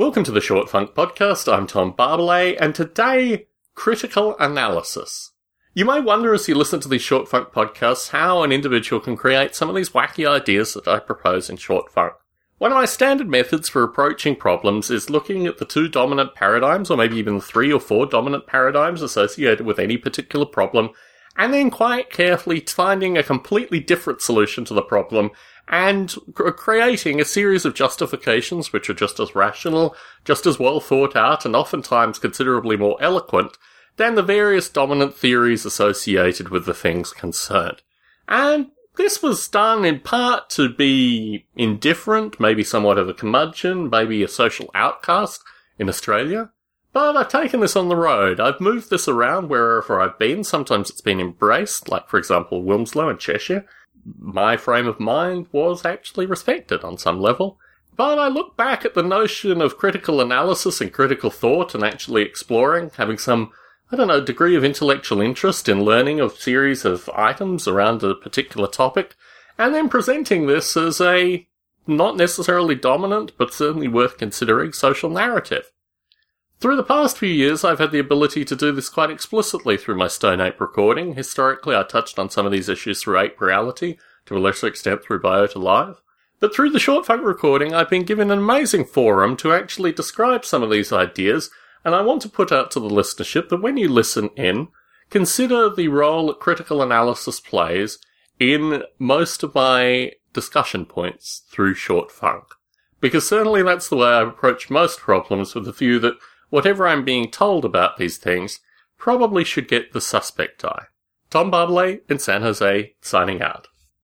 Welcome to the Short Funk Podcast. I'm Tom Barbalet, and today, critical analysis. You may wonder as you listen to these Short Funk podcasts how an individual can create some of these wacky ideas that I propose in Short Funk. One of my standard methods for approaching problems is looking at the two dominant paradigms, or maybe even three or four dominant paradigms associated with any particular problem, and then quite carefully finding a completely different solution to the problem and creating a series of justifications which are just as rational, just as well thought out, and oftentimes considerably more eloquent than the various dominant theories associated with the things concerned. And this was done in part to be indifferent, maybe somewhat of a curmudgeon, maybe a social outcast in Australia. But I've taken this on the road. I've moved this around wherever I've been. Sometimes it's been embraced, like for example Wilmslow and Cheshire my frame of mind was actually respected on some level. But I look back at the notion of critical analysis and critical thought and actually exploring, having some, I don't know, degree of intellectual interest in learning a series of items around a particular topic, and then presenting this as a not necessarily dominant, but certainly worth considering social narrative. Through the past few years, I've had the ability to do this quite explicitly through my Stone Ape recording. Historically, I touched on some of these issues through Ape Reality, to a lesser extent through Biota Live. But through the short funk recording, I've been given an amazing forum to actually describe some of these ideas, and I want to put out to the listenership that when you listen in, consider the role that critical analysis plays in most of my discussion points through short funk. Because certainly that's the way I approach most problems with the view that whatever I'm being told about these things probably should get the suspect eye. Tom Barbalet in San Jose, signing out.